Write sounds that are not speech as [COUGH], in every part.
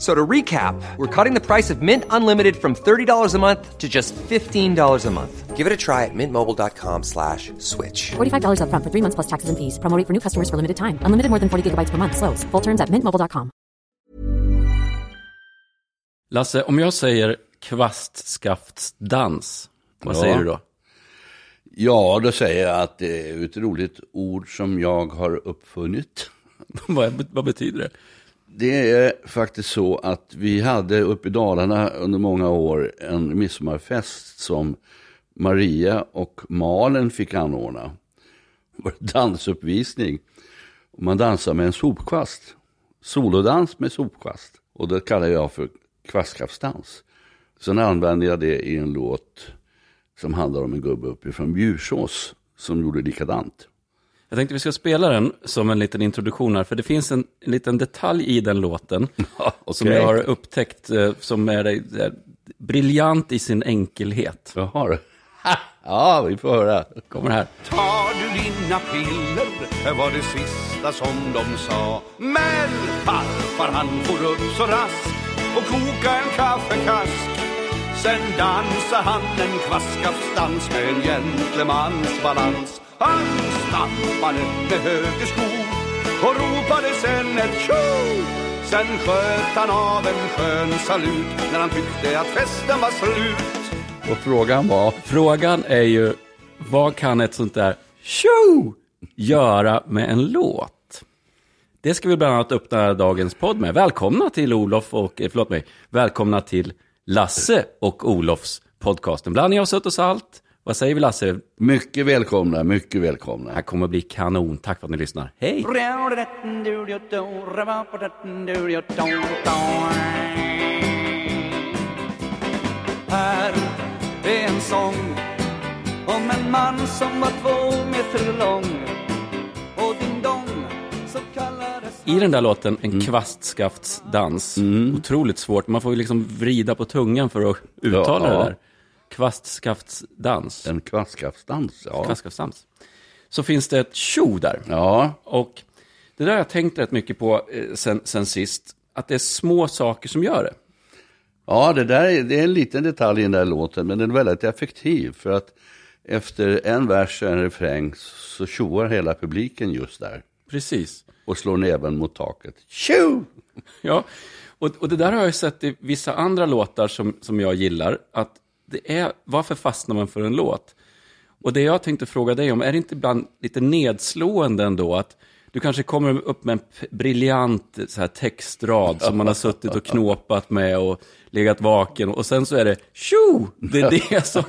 F- So to recap, we're cutting the price of Mint Unlimited from $30 a month to just $15 a month. Give it a try at mintmobile.com slash switch. $45 upfront for three months plus taxes and fees. Promo rate for new customers for limited time. Unlimited more than 40 gigabytes per month. Slows. Full terms at mintmobile.com. Lasse, om jag säger kvastskaftsdans, vad Ja. säger du då? Ja, då säger jag att det är ett roligt ord som jag har uppfunnit. [LAUGHS] vad, vad betyder det? Det är faktiskt så att vi hade uppe i Dalarna under många år en midsommarfest som Maria och Malen fick anordna. Det var en dansuppvisning. Man dansar med en sopkvast. Solodans med sopkvast. Och det kallar jag för kvastkraftsdans. Sen använde jag det i en låt som handlar om en gubbe uppifrån Bjursås som gjorde likadant. Jag tänkte vi ska spela den som en liten introduktion här, för det finns en, en liten detalj i den låten [LAUGHS] som okej. jag har upptäckt eh, som är, är briljant i sin enkelhet. Jaha du. [LAUGHS] Ja, vi får höra. Kommer här. Tar du dina piller var det sista som de sa Men farfar han for upp så rask och koka en kaffekask Sen dansar han en kvastskaftsdans med en gentlemans balans Han stampade med höger sko och ropade sen ett tjo Sen sköt han av en skön salut när han tyckte att festen var slut Och frågan var, Frågan är ju, vad kan ett sånt där tjo göra med en låt? Det ska vi bland annat öppna dagens podd med. Välkomna till Olof och, eh, förlåt mig, välkomna till Lasse och Olofs podcast. En blandning av sött och salt. Vad säger vi Lasse? Det mycket välkomna, mycket välkomna. här kommer att bli kanon. Tack för att ni lyssnar. Hej! Här är en sång om en man som var två meter lång och din dong så kallades I den där låten, en kvastskaftsdans. Otroligt svårt. Man får ju liksom vrida på tungan för att uttala Ja. det där. Kvastskaftsdans. En kvastkraftsdans, ja. Kvastskaftsdans. Så finns det ett tjo där. Ja, Och det där har jag tänkt rätt mycket på eh, sen, sen sist. Att det är små saker som gör det. ja det där är, det är en liten detalj i den där låten, men den är väldigt effektiv. För att efter en vers och en refräng så tjoar hela publiken just där. Precis. Och slår näven mot taket. Tjo! Ja, och, och det där har jag sett i vissa andra låtar som, som jag gillar. Att det är, varför fastnar man för en låt? Och det jag tänkte fråga dig om, är det inte ibland lite nedslående ändå att du kanske kommer upp med en briljant så här, textrad som man har suttit och knåpat med och legat vaken och sen så är det tjo! Det är det [LAUGHS] som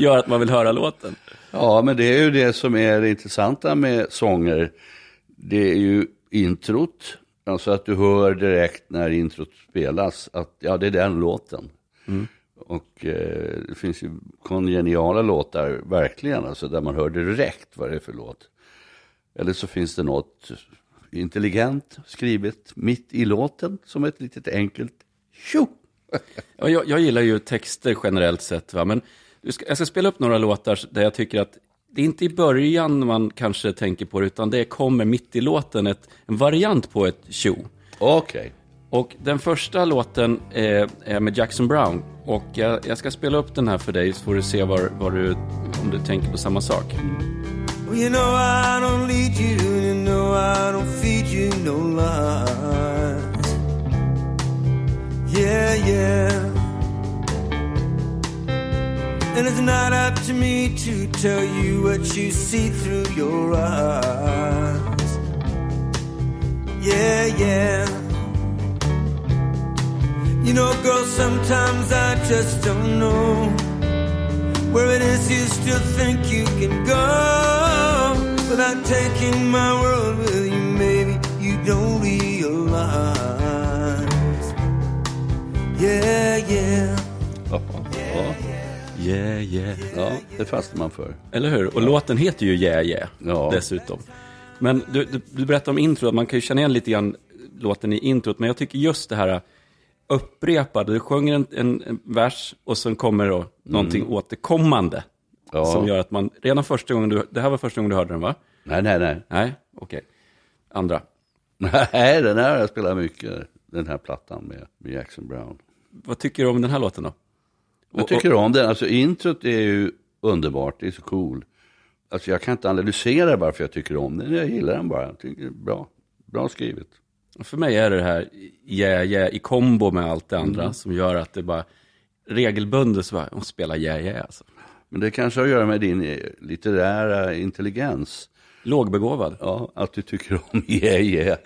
gör att man vill höra låten. Ja, men det är ju det som är det intressanta med sånger. Det är ju introt, alltså att du hör direkt när introt spelas att ja, det är den låten. Och eh, det finns ju kongeniala låtar, verkligen, alltså där man hör direkt vad det är för låt. Eller så finns det något intelligent skrivet mitt i låten som ett litet enkelt tjo. [LAUGHS] Ja, jag, jag gillar ju texter generellt sett, va? men ska, jag ska spela upp några låtar där jag tycker att det är inte i början man kanske tänker på det, utan det kommer mitt i låten ett, en variant på ett tjo. Okej. Och den första låten eh, är, med Jackson Brown. Och jag, jag ska spela upp den här för dig så får du se var, var du, om du tänker på samma sak. Well, you know I don't lead you, you know I don't feed you no lies. Yeah, yeah. And it's not up to me to tell you what you see through your eyes. Yeah, yeah know, girl, sometimes I just don't know where it is you still think you can go without taking my world with you. Maybe you don't realize. Yeah, yeah. Ja, ja, Yeah, yeah. ja, det fastnar man för. Eller hur? Och låten heter ju Yeah Yeah Ja. dessutom. Men du, du, du berättade om intro, man kan ju känna igen lite grann låten i introt, men jag tycker just det här upprepade, du sjunger en, en, en vers och sen kommer då någonting återkommande. Mm. Ja. Som gör att man, redan första gången du, det här var första gången du hörde den va? Nej, nej, nej. Nej, okej. Andra. Nej, den här har jag spelat mycket, den här plattan med, med Jackson Brown. Vad tycker du om den här låten då? Jag tycker om den, alltså introt är ju underbart, det är så cool. Alltså jag kan inte analysera varför jag tycker om den, jag gillar den bara. Jag tycker det är bra, bra skrivet. För mig är det här yeah, yeah i kombo med allt det andra Mm. som gör att det bara regelbundet så bara, de spelar yeah, yeah alltså. Men det kanske har att göra med din eh, litterära intelligens. Lågbegåvad. Ja, att du tycker om [LAUGHS] yeah, yeah.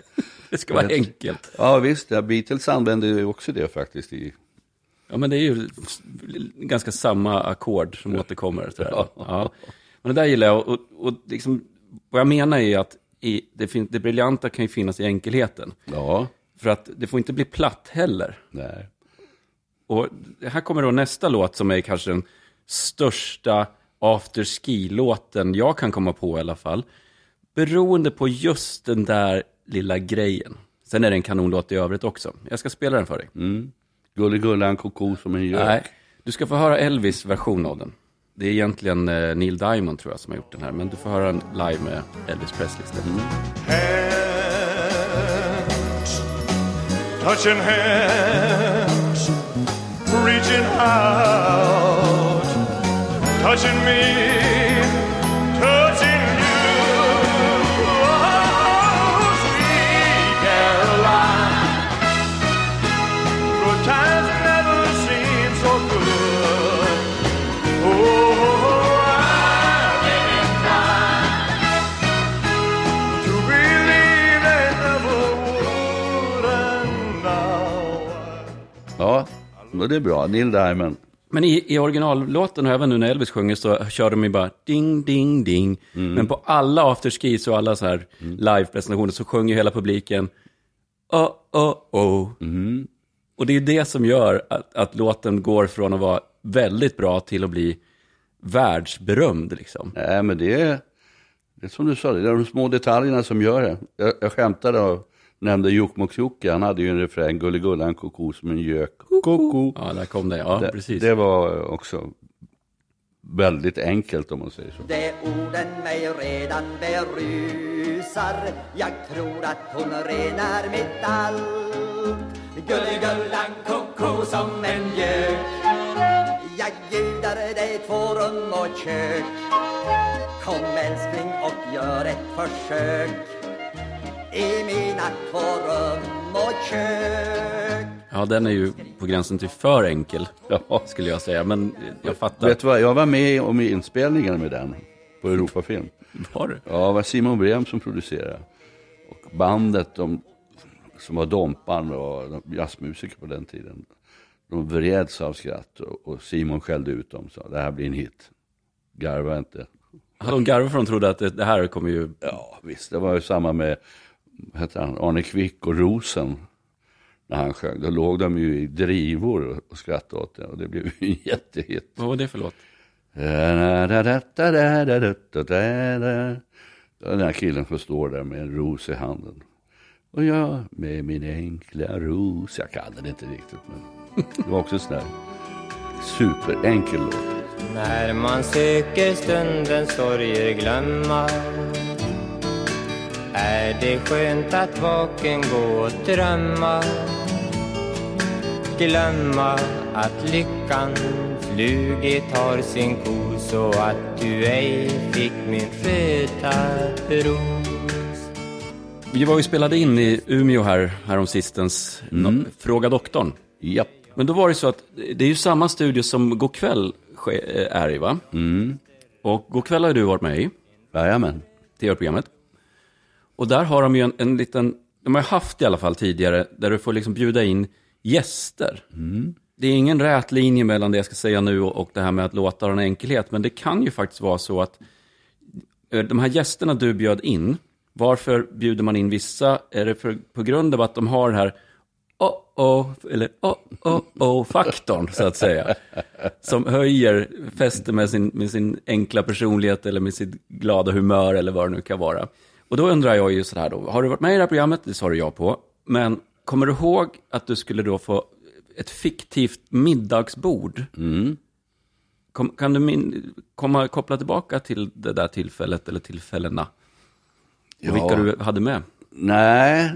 Det ska vara enkelt. Ja visst, ja, Beatles använder ju också det faktiskt. I, Ja, men det är ju ganska samma ackord som [LAUGHS] återkommer. Där. Ja. Men det där gillar jag. Och, och liksom, vad jag menar är att i, det, fin- det briljanta kan ju finnas i enkelheten. ja, För att det får inte bli platt heller. nej. Och här kommer då nästa låt som är kanske den största afterski-låten jag kan komma på i alla fall. Beroende på just den där lilla grejen. Sen är det en kanonlåt i övrigt också. Jag ska spela den för dig. Gulligullan koko som en gök. Nej, du ska få höra Elvis version av den. Det är egentligen eh, Neil Diamond tror jag som har gjort den här. Men du får höra den live med Elvis Presley istället. Mm. hands, touching hands, reaching out, touching me, men det är bra. Neil Diamond. Men i, i originallåten och även nu när Elvis sjunger så kör de ju bara ding, ding, ding. Men på alla afterskis och alla så här live-presentationer så sjunger hela publiken oh, oh, oh. Och det är ju det som gör att, att låten går från att vara väldigt bra till att bli världsberömd liksom. Nej, men det är, det är som du sa, det är de små detaljerna som gör det. Jag, jag skämtade och nämnde Jokkmokk-Jokke. Han hade ju en refräng, Gulligullan koko som en gök. Koko. Ja, där kom det. Ja, Det, precis. det var också väldigt enkelt om man säger så. De orden mig redan berusar Jag tror att hon renar mitt allt Gulligullan koko som en gök Jag bjuder dig två rum och kök Kom älskling och gör ett försök I mina två rum och kök Ja, den är ju på gränsen till för enkel, [LAUGHS] Ja. skulle jag säga. Men jag fattar. Vet du vad, jag var med om inspelningen med den på Europafilm. Var du? Ja, det var Simon Brem som producerade. Och bandet, de, som var Dompan och jazzmusiker på den tiden, de vreds av skratt och, och Simon skällde ut dem och sa det här blir en hit. Garva inte. Hade de garvat för de trodde att det, det här kommer ju... Ja, visst. Det var ju samma med heter han, Arne Kvick och Rosen. När han sjöng. Då låg de ju i drivor och- och skrattade åt det. Och det blev ju en [LAUGHS] jättehit. Vad var det för låt? Den här killen som står där med en ros i handen. Och jag med min enkla ros. Jag kan den inte riktigt men det var också en sån där superenkel låt. När man söker stundens sorger glömma Är det skönt att vaken gå och drömma Glömma att lyckan flugit har sin ko Så att du ej fick min röda ros Vi var ju spelade in i Umeå här, häromsistens, mm. Fråga doktorn. Japp. Men då var det så att det är ju samma studio som Go'kväll är i va? Mm. Och Go'kväll har ju du varit med i, Jajamän. tv-programmet. Och där har de ju en, en liten, de har haft i alla fall tidigare, där du får liksom bjuda in gäster. Det är ingen rät linje mellan det jag ska säga nu och och det här med att låta en enkelhet, men det kan ju faktiskt vara så att eh, de här gästerna du bjöd in, varför bjuder man in vissa? Är det för, på grund av att de har den här oh-oh, eller oh-oh-oh-faktorn, så att säga. [LAUGHS] Som höjer, fäster med sin, med sin enkla personlighet eller med sitt glada humör eller vad det nu kan vara. Och då undrar jag ju sådär då, har du varit med i det här programmet? Det sa du ja på. Men kommer du ihåg att du skulle då få ett fiktivt middagsbord? Kom, kan du min, komma, koppla tillbaka till det där tillfället eller tillfällena? Och Ja. vilka du hade med? Nej,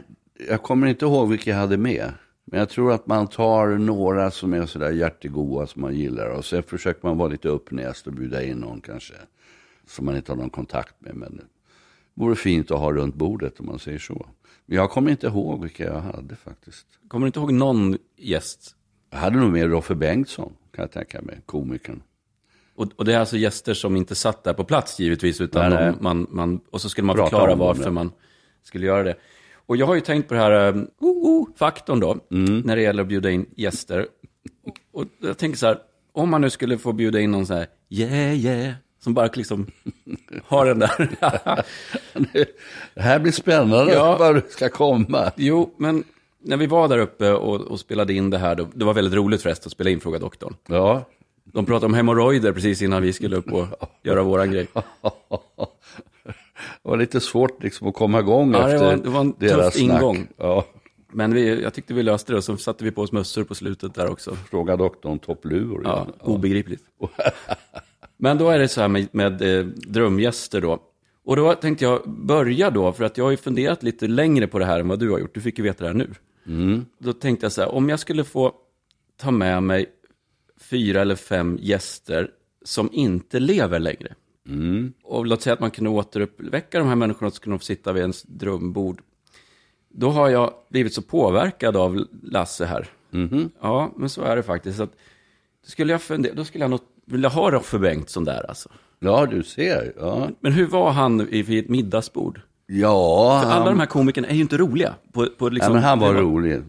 jag kommer inte ihåg vilka jag hade med. Men jag tror att man tar några som är sådär hjärtegoda som man gillar. Och sen försöker man vara lite uppnäst och bjuda in någon kanske. Som man inte har någon kontakt med. Men vore fint att ha runt bordet om man säger så. Men jag kommer inte ihåg vilka jag hade faktiskt. Kommer du inte ihåg någon gäst? Jag hade nog med Roffe Bengtsson, kan jag tänka mig, komikern. Och, och det är alltså gäster som inte satt där på plats givetvis, utan Nej, nej. man, man, och så skulle man Prata förklara varför man skulle göra det. Och jag har ju tänkt på det här oh, oh, faktorn då, Mm. när det gäller att bjuda in gäster. Och, och jag tänker så här, om man nu skulle få bjuda in någon så här, yeah, yeah, som bara liksom har den där. Det här blir spännande Ja. vad du ska komma. jo, men när vi var där uppe och, och spelade in det här, då, det var väldigt roligt förresten att spela in Fråga Doktorn. Ja, De pratade om hemorrojder precis innan vi skulle upp och [LAUGHS] göra våran grej. det var lite svårt liksom att komma igång Ja, det efter var- det var en tuff deras snack. ingång. Ja, Men vi, jag tyckte vi löste det och så satte vi på oss mössor på slutet där också. fråga doktorn topplur. Ja, obegripligt. Men då är det så här med, med eh, drömgäster då. Och då tänkte jag börja då, för att jag har ju funderat lite längre på det här än vad du har gjort. Du fick ju veta det här nu. Då tänkte jag så här, om jag skulle få ta med mig fyra eller fem gäster som inte lever längre. Och låt säga att man kunde återuppväcka de här människorna och så kunde de sitta vid ens drömbord. Då har jag blivit så påverkad av Lasse här. Ja, men så är det faktiskt. Att, då skulle jag fundera, då skulle jag nog vilja ha Roffe Bengtsson där alltså. Ja, du ser. Ja, Men hur var han i- vid ett middagsbord? ja För han, alla de här komikerna är ju inte roliga. På, på ja liksom, men han var rolig.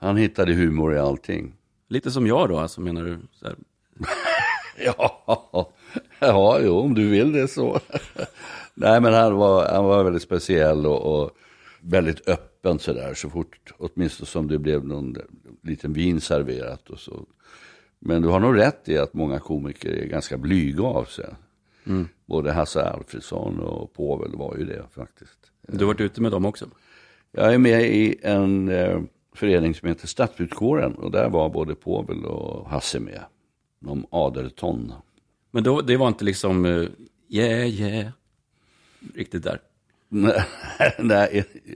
Han hittade humor i allting. Lite som jag då, alltså menar du? [LAUGHS] Ja, ja jo, om du vill det så. [LAUGHS] Nej, men han var, han var väldigt speciell och, och väldigt öppen sådär. Så fort, åtminstone som det blev någon liten vin serverat och så. Men du har nog rätt i att många komiker är ganska blyga av sig. Både Hasse Alfredson och Povel var ju det faktiskt. Du har varit ute med dem också? Jag är med i en eh, förening som heter Stadsutkåren och där var både Povel och Hasse med. De Aderton. Men då, det var inte liksom, eh, yeah, yeah, riktigt där. Nej, [LAUGHS] i-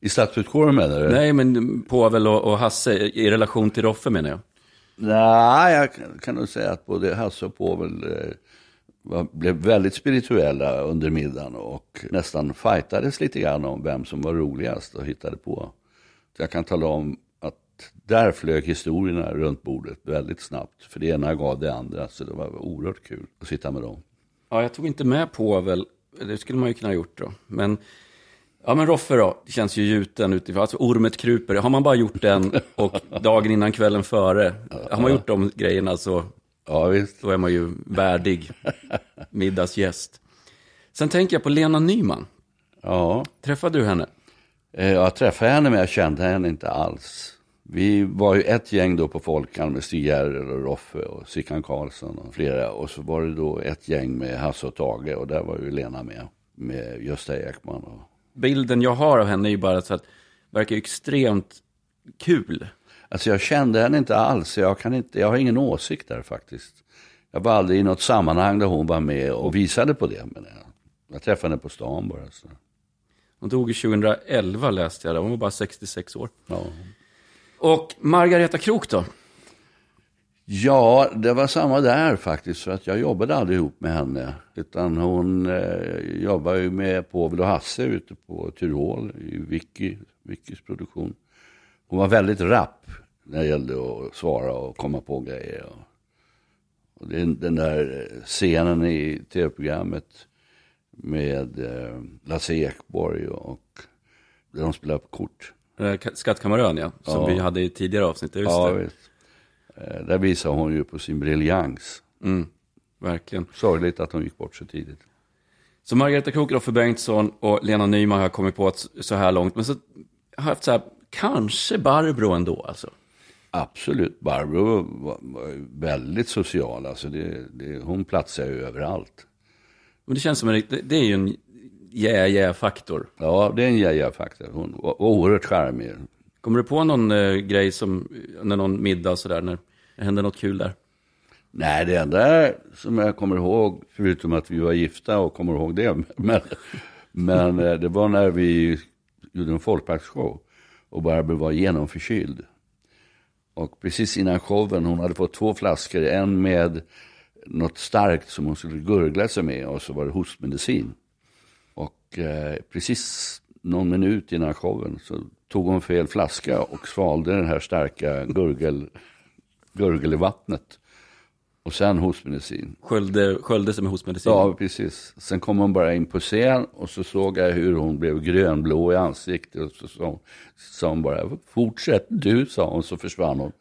i Stadsutkåren menar du? Nej, men Povel och, och Hasse i relation till Roffe menar jag. Nej, jag kan, nog säga att både Hasse och Povel eh, var, blev väldigt spirituella under middagen och nästan fightades lite grann om vem som var roligast och hittade på. Så jag kan tala om att där flög historierna runt bordet väldigt snabbt. För det ena gav det andra, så det var oerhört kul att sitta med dem. Ja, jag tog inte med Povel. Det skulle man ju kunna ha gjort då. Men, ja men Roffe då, det känns ju gjuten utifrån. Alltså ormet kryper. Har man bara gjort den och dagen innan kvällen före, har man gjort de grejerna så Ja, visst. då är man ju värdig middagsgäst. Sen tänker jag på Lena Nyman. Ja, Träffade du henne? Eh, Jag träffade henne men jag kände henne inte alls. Vi var ju ett gäng då på Folkan med Stig Järrel och Roffe och Sickan Karlsson och flera. Och så var det då ett gäng med Hasse och Tage och där var ju Lena med. Med Gösta Ekman. Och... Bilden jag har av henne är ju bara så att verkar extremt kul. Alltså jag kände henne inte alls. Jag, kan inte, jag har ingen åsikt där faktiskt. Jag var aldrig i något sammanhang där hon var med och visade på det. Men jag, jag träffade henne på stan bara. Så. Hon dog ju 2011 läste jag. Hon var bara 66 år. Ja. Och Margareta Krook då? Ja, det var samma där faktiskt. För att jag jobbade aldrig ihop med henne. Utan hon eh, jobbade ju med Povel och Hasse ute på Tyrol i Vicky, Vickys produktion. Hon var väldigt rapp när det gällde att svara och komma på grejer. Och, och det, den där scenen i tv-programmet med eh, Lasse Ekborg och där de spelar på kort. Eh, Skattkammarön, ja. Som Ja. vi hade i tidigare avsnitt. Just Ja, det. visst. Eh, Där visar hon ju på sin briljans. Mm, verkligen. Sorgligt att hon gick bort så tidigt. Så Margareta Krook, Roffe Bengtsson och Lena Nyman har kommit på att så här långt. Men så har jag haft så här, kanske Barbro ändå alltså. Absolut. Barbro var, väldigt social. Alltså det, det, hon platsar ju överallt. Men det känns som en, det, det är ju en yeah-yeah-faktor. Ja, det är en jaja-faktor. Hon var oerhört charmig. Kommer du på någon eh, grej som, när någon middag och sådär, när det hände något kul där? Nej, det enda som jag kommer ihåg, förutom att vi var gifta och kommer ihåg det, [LAUGHS] men, men eh, det var när vi gjorde en folkparksshow och Barbro var genomförkyld. Och precis innan showen, hon hade fått två flaskor, en med något starkt som hon skulle gurgla sig med och så var det hostmedicin. Och eh, precis någon minut innan showen så tog hon fel flaska och svalde den här starka gurgel, gurgelvattnet. Och sen hostmedicin. Sköljde, sköljde sig med hostmedicin? Ja, precis. Sen kom hon bara in på scen och så såg jag hur hon blev grönblå i ansiktet. Och så sa hon, sa hon bara, fortsätt du, sa hon, så försvann hon.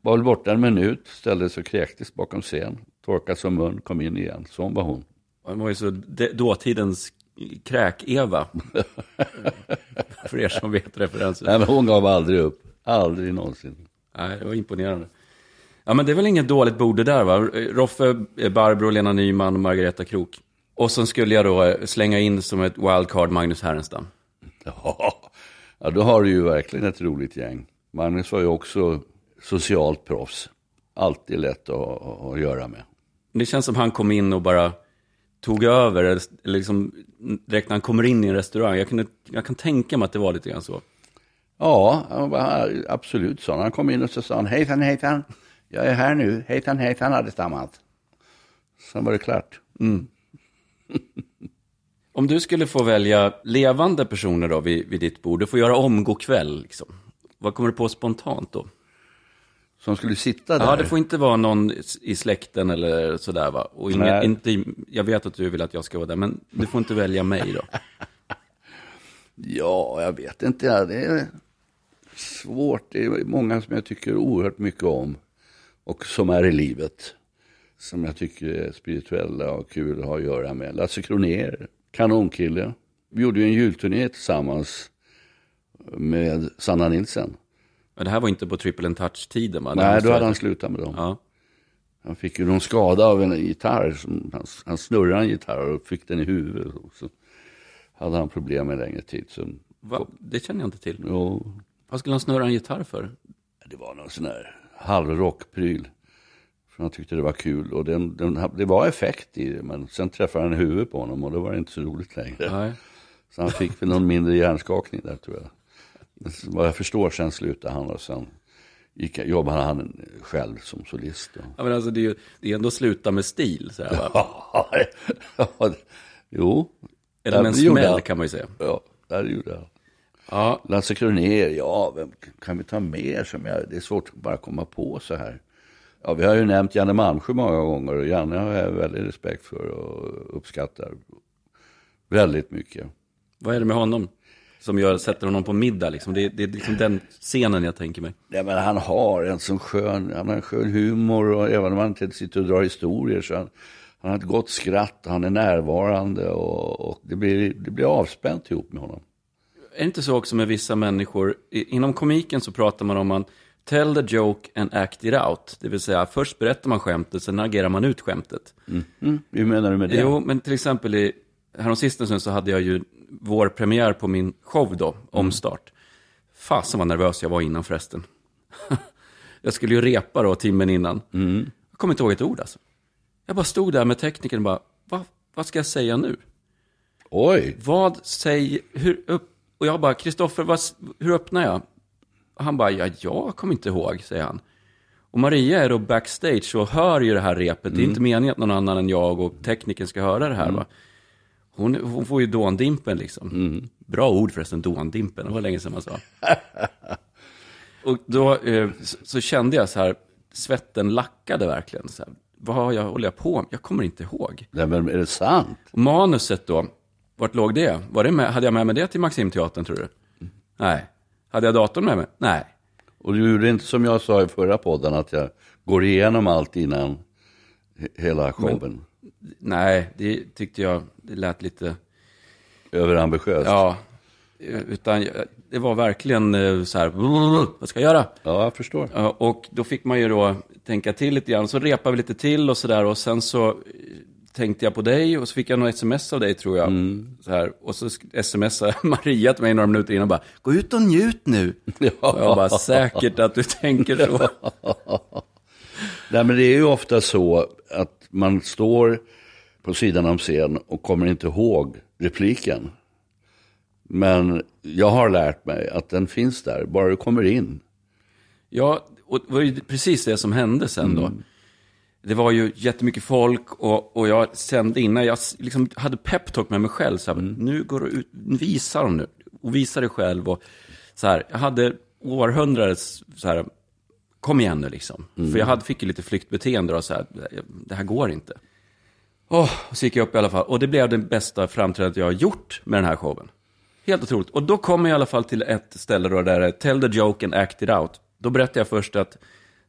Var väl borta en minut, ställde sig och kräktes bakom scen. Torkade som mun, kom in igen. Så var hon. Hon var ju så de, dåtidens kräk-Eva. [LAUGHS] För er som vet referensen. Nej, men hon gav aldrig upp. Aldrig någonsin. Nej, det var imponerande. Ja, men det är väl inget dåligt bord det där, va? Roffe, Barbro, Lena Nyman och Margareta Krook. Och sen skulle jag då eh, slänga in som ett wildcard Magnus Härenstam. [LAUGHS] Ja, ja, då har du ju verkligen ett roligt gäng. Magnus var ju också socialt proffs. Alltid lätt att, att göra med. Det känns som han kom in och bara tog över, eller liksom direkt när han kommer in i en restaurang. Jag, kunde, jag kan tänka mig att det var lite grann så. Ja, absolut så. Han kom in och så sa han, hejsan hejsan, jag är här nu, hejsan hejsan allesammans. Sen var det klart. [LAUGHS] Om du skulle få välja levande personer då vid, vid ditt bord, du får göra om god kväll liksom. Vad kommer du på spontant då? Som skulle sitta där. Ja, det får inte vara någon i släkten eller sådär va? Och Nej. inte, jag vet att du vill att jag ska vara där, men du får inte välja mig då. [LAUGHS] Ja, jag vet inte. Det är svårt. Det är många som jag tycker oerhört mycket om. Och som är i livet. Som jag tycker är spirituella och kul att ha att göra med. Lasse Kronér, kanonkille. Vi gjorde ju en julturné tillsammans med Sanna Nilsson. Men det här var inte på triple and touch-tiden va? Nej, då hade han slutat med dem. Ja. Han fick ju någon skada av en gitarr. Som, han, han snurrade en gitarr och fick den i huvudet. Och så hade han problem med längre tid. Så, Va? Det känner jag inte till. jo, Vad skulle han snurra en gitarr för? det var någon sån här halvrockpryl. För han tyckte det var kul. Och den, den, det var effekt i det. Men sen träffade han huvudet på honom och då var det inte så roligt längre. Nej. Så han fick väl någon mindre hjärnskakning där tror jag. Vad jag förstår sen slutade han och sen gick, jobbade han själv som solist. då. Ja, men alltså, det, är ju, det är ändå sluta med stil. Så här, [LAUGHS] ja, jo. Eller med en smäll kan man ju säga. Ja, det gjorde han. Ja, Lasse Kronér, ja, vem kan vi ta mer som jag, det är svårt att bara komma på så här. Ja, vi har ju nämnt Janne Malmsjö många gånger och Janne har jag väldigt respekt för och uppskattar väldigt mycket. vad är det med honom? Som gör, sätter honom på middag liksom. Det, är- det är liksom den scenen jag tänker mig. Ja, men han har en sån skön, han har en skön humor och även om han inte sitter och drar historier så han, han har ett gott skratt, han är närvarande och, och det, blir, det blir avspänt ihop med honom. Är det inte så också med vissa människor? Inom komiken så pratar man om att tell the joke and act it out. Det vill säga, först berättar man skämtet, sen agerar man ut skämtet. Mm, hur menar du med det? Jo, men till exempel i, häromsistens så hade jag ju vår premiär på min show då, omstart. Fasen vad nervös jag var innan förresten. [LAUGHS] jag skulle ju repa då timmen innan. Jag kommer inte ihåg ett ord alltså. Jag bara stod där med teknikern och bara, Va, vad ska jag säga nu? Oj, Vad säger, hur upp, och jag bara, Kristoffer, hur öppnar jag? Och han bara, ja, jag kommer inte ihåg, säger han. Och Maria är då backstage och hör ju det här repet. Det är inte meningen att någon annan än jag och tekniken ska höra det här. Va? Hon, hon får ju dåndimpen liksom. Bra ord förresten, dåndimpen. Det var länge sedan man sa. [LAUGHS] och då eh, så, så kände jag så här, svetten lackade verkligen. Så här, vad har jag, håller jag på med? Jag kommer inte ihåg. Nej, men är det sant? Och manuset då, vart låg det? Var det med, hade jag med mig det till Maximteatern tror du? Nej. Hade jag datorn med mig? Nej. Och du gjorde inte som jag sa i förra podden, att jag går igenom allt innan he- hela showen. Nej, det tyckte jag, det lät lite, Överambitiöst. ja, utan det var verkligen eh, så här, vad ska jag göra? ja, jag förstår. Och då fick man ju då tänka till lite grann. Så repade vi lite till och sådär. Och sen så eh, tänkte jag på dig och så fick jag något sms av dig tror jag. Så här. Och så smsade [LAUGHS] Maria till mig några minuter innan och bara, gå ut och njut nu. [LAUGHS] Ja. Och jag bara, säkert att du tänker så. [LAUGHS] Nej, men det är ju ofta så att man står på sidan om scen och kommer inte ihåg repliken. Men jag har lärt mig att den finns där, bara du kommer in. Ja, och det var ju precis det som hände sen då. Det var ju jättemycket folk och, och jag kände innan, jag liksom hade peptalk med mig själv. Så här, Nu går du ut, visa dem nu. Och visa dig själv. Och, så här, jag hade århundradets, så här, kom igen nu liksom. För jag hade, fick ju lite flyktbeteende och så här, det här går inte. Och så gick jag upp i alla fall. Och det blev det bästa framträdandet jag har gjort med den här showen. Helt otroligt. Och då kommer jag i alla fall till ett ställe då där det är Tell the joke and act it out. Då berättade jag först att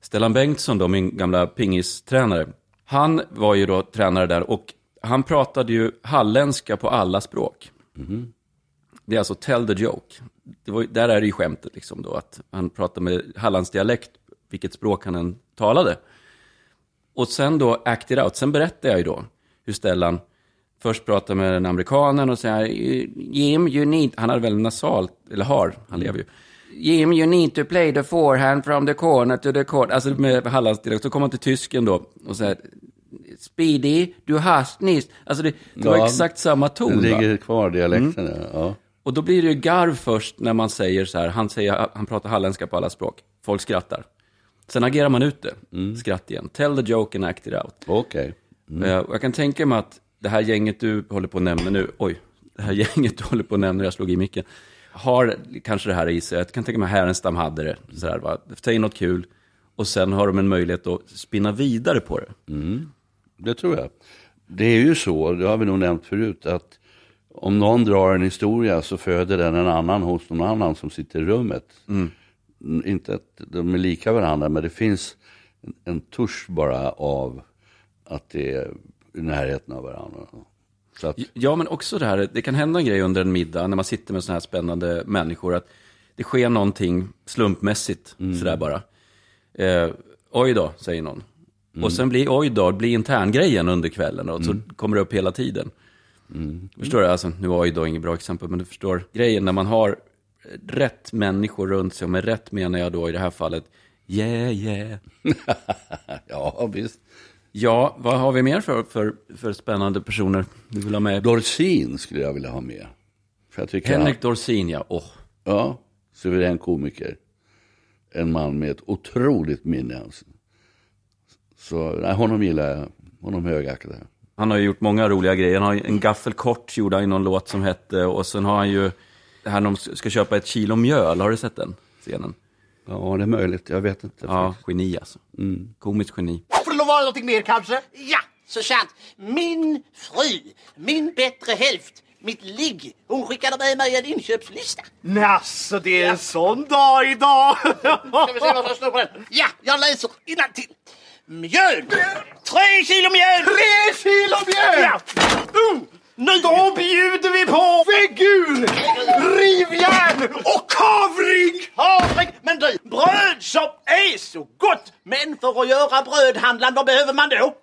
Stellan Bengtsson, då, min gamla pingistränare, han var ju då tränare där och han pratade ju halländska på alla språk. Det är alltså tell the joke. Det var, där är det ju skämtet liksom då, att han pratade med hallandsdialekt, vilket språk han än talade. Och sen då act it out, sen berättade jag ju då hur Stellan först pratar med den amerikanen och säger Jim, you need, han hade väl nasalt, eller har, han lever ju. Jim, you need to play the forehand from the corner to the corner. Alltså med hallandsdialekt. Så kommer han till tysken då och säger Speedy, du hast nyss. Alltså det, det var Ja, exakt samma ton. Den va? ligger kvar, dialekten. Ja. Och då blir det ju garv först när man säger så här, han, säger, han pratar halländska på alla språk. Folk skrattar. Sen agerar man ut det, skratt igen. Tell the joke and act it out. Okej. Eh, och jag kan tänka mig att det här gänget du håller på att nämna nu, oj, det här [LAUGHS] gänget du håller på att nämna, jag slog i micken, har kanske det här i sig. Jag kan tänka mig Härenstam hade det, sådär, va? säg något kul, och sen har de en möjlighet att spinna vidare på det. Det tror jag. Det är ju så, det har vi nog nämnt förut, att om någon drar en historia så föder den en annan hos någon annan som sitter i rummet. Mm, Inte att de är lika varandra, men det finns en, en tusch bara av att det är i närheten av varandra. Att, Ja, men också det här, det kan hända en grej under en middag när man sitter med sådana här spännande människor, att det sker någonting slumpmässigt, sådär bara. Eh, oj då, säger någon. Och sen blir oj då, blir interngrejen under kvällen och så kommer det upp hela tiden. Förstår du? Alltså, nu var oj då inget bra exempel, men du förstår grejen när man har rätt människor runt sig, och med rätt menar jag då i det här fallet, yeah, yeah. [LAUGHS] ja, visst. Ja, vad har vi mer för, för, för spännande personer du vill ha med? Dorsin skulle jag vilja ha med. För jag tycker Henrik Dorsin, ja. Åh, Ja, suverän komiker. En man med ett otroligt minne. Så nej, honom gillar jag. Honom högaktad. Han har ju gjort många roliga grejer. Han har en gaffel kort gjorde han i någon låt som hette. Och sen har han ju det här när de ska köpa ett kilo mjöl. Har du sett den scenen? Ja, det är möjligt. Jag vet inte. Ja, geni alltså. Komiskt geni. Får det någonting mer kanske? Ja, så sant. Min fru, min bättre hälft, mitt ligg, hon skickade med mig en inköpslista. Jaså, det är en sån dag idag! Ska vi se vad som står på den? Ja, jag läser innantill. Mjöl! Tre kilo mjöl! Tre kilo mjöl! Ja. Uh, nu! Då bjuder vi på väggur, rivjärn och kavring! Havring! Men du, bröd som är så gott! Men för att göra brödhandlaren, vad behöver man då?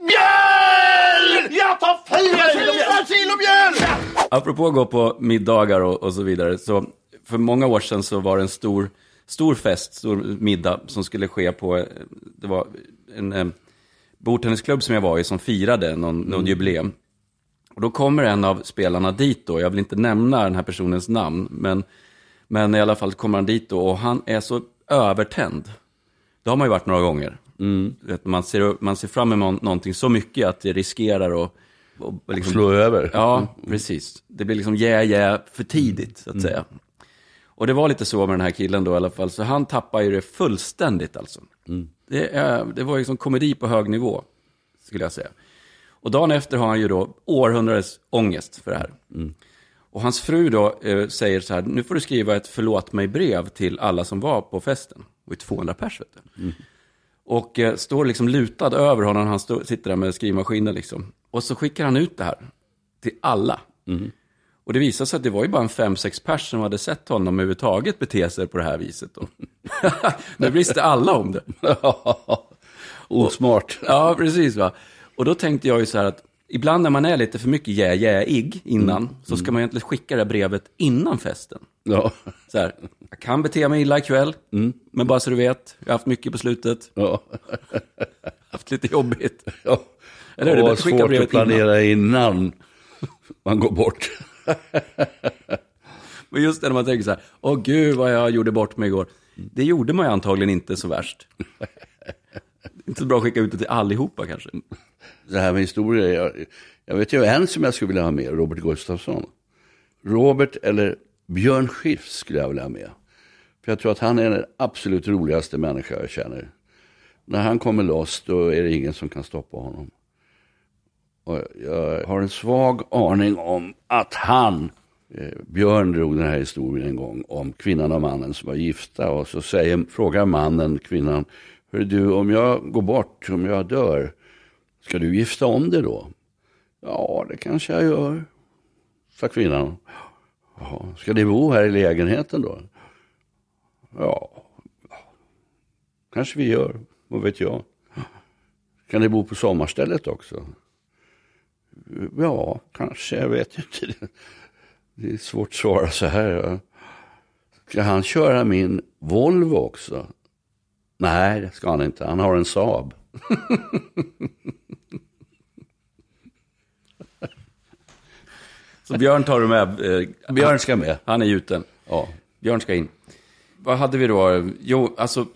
Mjöl! Jag tar fyra kilo mjöl! Fyra kilo mjöl! Apropå att gå på middagar och, och så vidare. Så för många år sedan så var det en stor, stor fest, stor middag som skulle ske på, det var en eh, bordtennisklubb som jag var i som firade någon, någon jubileum. Och då kommer en av spelarna dit då, jag vill inte nämna den här personens namn, men, men i alla fall kommer han dit då och han är så övertänd. Det har man ju varit några gånger. Vet, Man, ser, man ser fram emot någonting så mycket att det riskerar att... att liksom, Slå över. Ja, precis. Det blir liksom yeah, yeah för tidigt, så att säga. Och det var lite så med den här killen då i alla fall, så han tappar ju det fullständigt alltså. Det, är, det var liksom komedi på hög nivå, skulle jag säga. Och dagen efter har han ju då århundradets ångest för det här. Och hans fru då eh, säger så här, nu får du skriva ett förlåt mig-brev till alla som var på festen. Och är 200 pers, vet du. Och eh, står liksom lutad över honom, han står, sitter där med skrivmaskinen liksom. Och så skickar han ut det här till alla. Och det visade sig att det var ju bara en fem, sex pers som hade sett honom överhuvudtaget bete sig på det här viset. Då. [LAUGHS] nu visste alla om det. [LAUGHS] Osmart. Ja, precis. Va? Och då tänkte jag ju så här att ibland när man är lite för mycket jä-jä-ig innan, så ska man egentligen skicka det brevet innan festen. Ja. Så här, jag kan bete mig illa ikväll, men bara så du vet, jag har haft mycket på slutet, Ja. [LAUGHS] haft lite jobbigt. Ja. Eller hur? Det är skicka brevet att planera innan. man går bort. [LAUGHS] Men just det när man tänker så här, åh gud vad jag gjorde bort mig igår. Det gjorde man ju antagligen inte så värst. [LAUGHS] inte så bra att skicka ut det till allihopa kanske. Det här med historier, jag, jag vet ju en som jag skulle vilja ha med, Robert Gustafsson. Robert eller Björn Skifs skulle jag vilja ha med. För jag tror att han är den absolut roligaste människa jag känner. När han kommer loss då är det ingen som kan stoppa honom. Och jag har en svag aning om att han, eh, Björn drog den här historien en gång om kvinnan och mannen som var gifta. Och så säger, frågar mannen kvinnan, Hör du, om jag går bort, om jag dör, ska du gifta om dig då? Ja, det kanske jag gör, sa kvinnan. Ja, ska ni bo här i lägenheten då? Ja, kanske vi gör, vad vet jag. Kan ni bo på sommarstället också? Ja, kanske, jag vet inte. Det är svårt att svara så här. Ska han köra min Volvo också? Nej, det ska han inte. Han har en Saab. [LAUGHS] Så Björn tar du med. Eh, Björn ska med. Han är gjuten. Ja. Björn ska in. Vad hade vi då? Jo, alltså,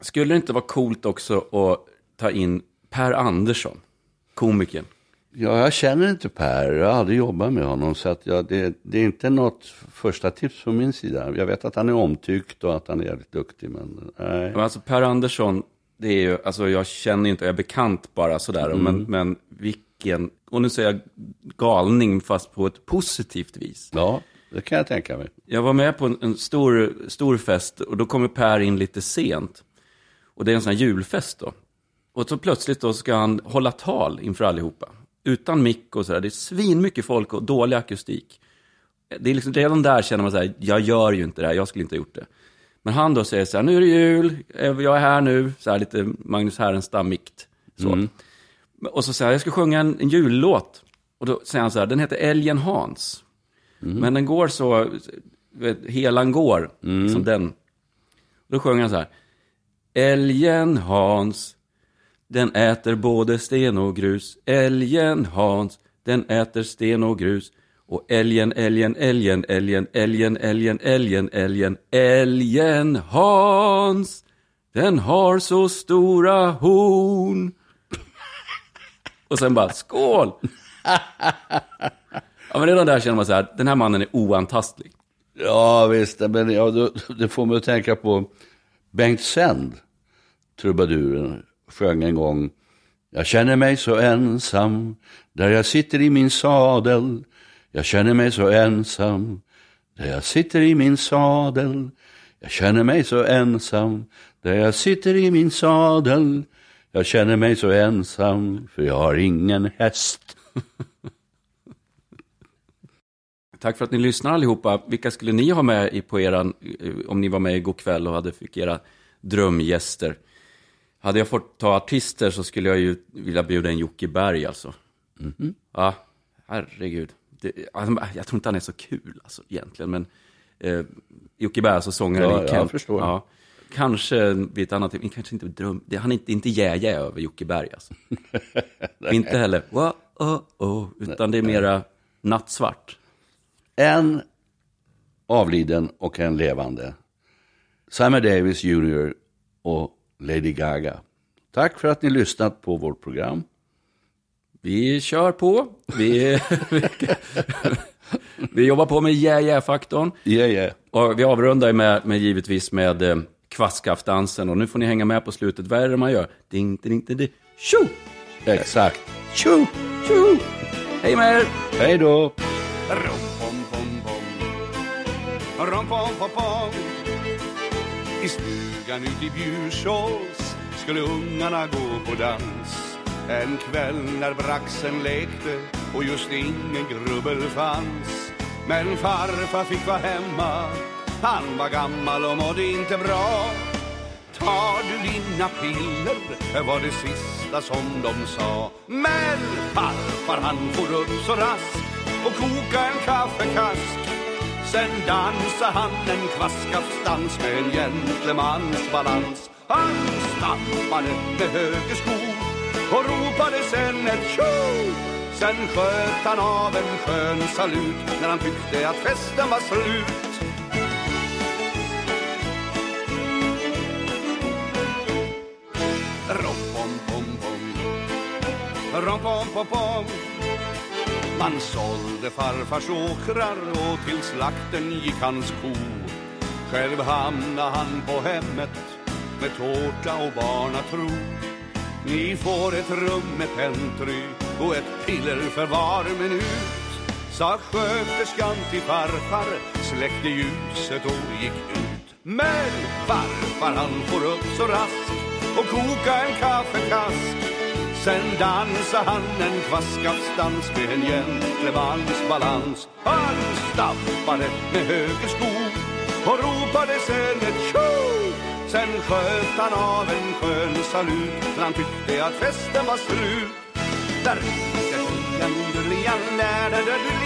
skulle det inte vara coolt också att ta in Per Andersson, komikern? Ja, jag känner inte Per. Jag har aldrig jobbat med honom. Så att jag, det, det är inte något första tips från min sida. Jag vet att han är omtyckt och att han är jävligt duktig. Men nej. Men alltså Per Andersson, det är ju, alltså jag känner inte, jag är bekant bara sådär, men, men vilken, och nu säger jag galning fast på ett positivt vis. Ja, det kan jag tänka mig. Jag var med på en, en stor, stor fest och då kommer Per in lite sent. Och det är en sån här julfest då. Och så plötsligt då ska han hålla tal inför allihopa. Utan mick och sådär. Det är svin mycket folk och dålig akustik. Det är liksom, redan där känner man så här, jag gör ju inte det här, jag skulle inte ha gjort det. Men han då säger så här, nu är det jul, eh, jag är här nu, så här lite Magnus Härenstam-mikt. Så. Och så säger han, jag ska sjunga en, en jullåt. Och då säger han så här, den heter Älgen Hans. Men den går så, vet, helan går, som den. Då sjunger han så här. Älgen Hans, den äter både sten och grus. Älgen Hans, den äter sten och grus. Och älgen, älgen, älgen, älgen, älgen, älgen, älgen, älgen, älgen Hans, den har så stora horn. Och sen bara, skål! Ja, men redan där känner man så här, den här mannen är oantastlig. Ja, visst. Men ja, då, det får mig att tänka på Bengt Sänd, trubaduren, sjöng en gång. Jag känner mig så ensam där jag sitter i min sadel. Jag känner mig så ensam där jag sitter i min sadel. Jag känner mig så ensam där jag sitter i min sadel. Jag känner mig så ensam för jag har ingen häst. Tack för att ni lyssnar allihopa. Vilka skulle ni ha med i på eran, eh, om ni var med igår kväll och hade fick era drömgäster? Hade jag fått ta artister så skulle jag ju vilja bjuda in Jocke Berg alltså. Ja, herregud. Det, alltså, jag tror inte han är så kul alltså egentligen, men eh, Jocke Berg, alltså sångaren Ja, i jag Kent. förstår. Ja, kanske vid ett annat kanske inte dröm, det, han är inte, inte jä över Jocke Berg alltså. [LAUGHS] inte heller, wow, oh, oh, utan det är mera nattsvart. En avliden och en levande. Simon Davis Jr. och Lady Gaga. Tack för att ni lyssnat på vårt program. Vi kör på. Vi, vi jobbar på med jä-jä-faktorn. Yeah, yeah. Och vi avrundar med, med givetvis med eh, kvastskaftdansen. Och nu får ni hänga med på slutet. Vad är det man gör? Ding, ding, ding, ding. Tjo! Exakt. Tjo! Tjo! Hej med er! Hej då! I stugan ute i Bjursås skulle ungarna gå på dans En kväll när braxen lekte och just ingen grubbel fanns Men farfar fick vara hemma, han var gammal och mådde inte bra. Tar du dina piller? Var det sista som de sa. Men farfar han for upp så rask och koka en kaffekask. Sen dansar han en kvasskaftsdans med en gentlemans balans Han stampade med höger sko och ropade sen ett tjo. Sen sköt han av en skön salut när han tyckte att festen var slut. Pom pom pom pom Man sålde farfars åkrar och till slakten gick hans ko. Själv hamna' han på hemmet med tårta och barnatro. Ni får ett rum med pentry och ett piller för var minut Sa sköterskan till farfar, släckte ljuset och gick ut. Men farfar han får upp så rask och koka en kaffekask. Sen dansar han en kvasskaftsdans med en gentlemans balans Han stampade med höger sko och ropade sen ett tjo. Sen sköt han av en skön salut när han tyckte att festen var slut. Där dullian, dullian, där där där dullia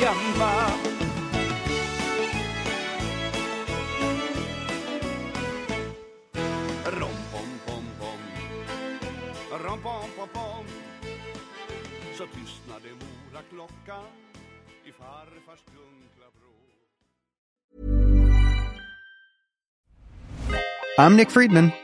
ya, ba. Rom pom pom pom, rom pom pom pom. Så tystnade i farfars dunkla vrå. I'm Nick Friedman.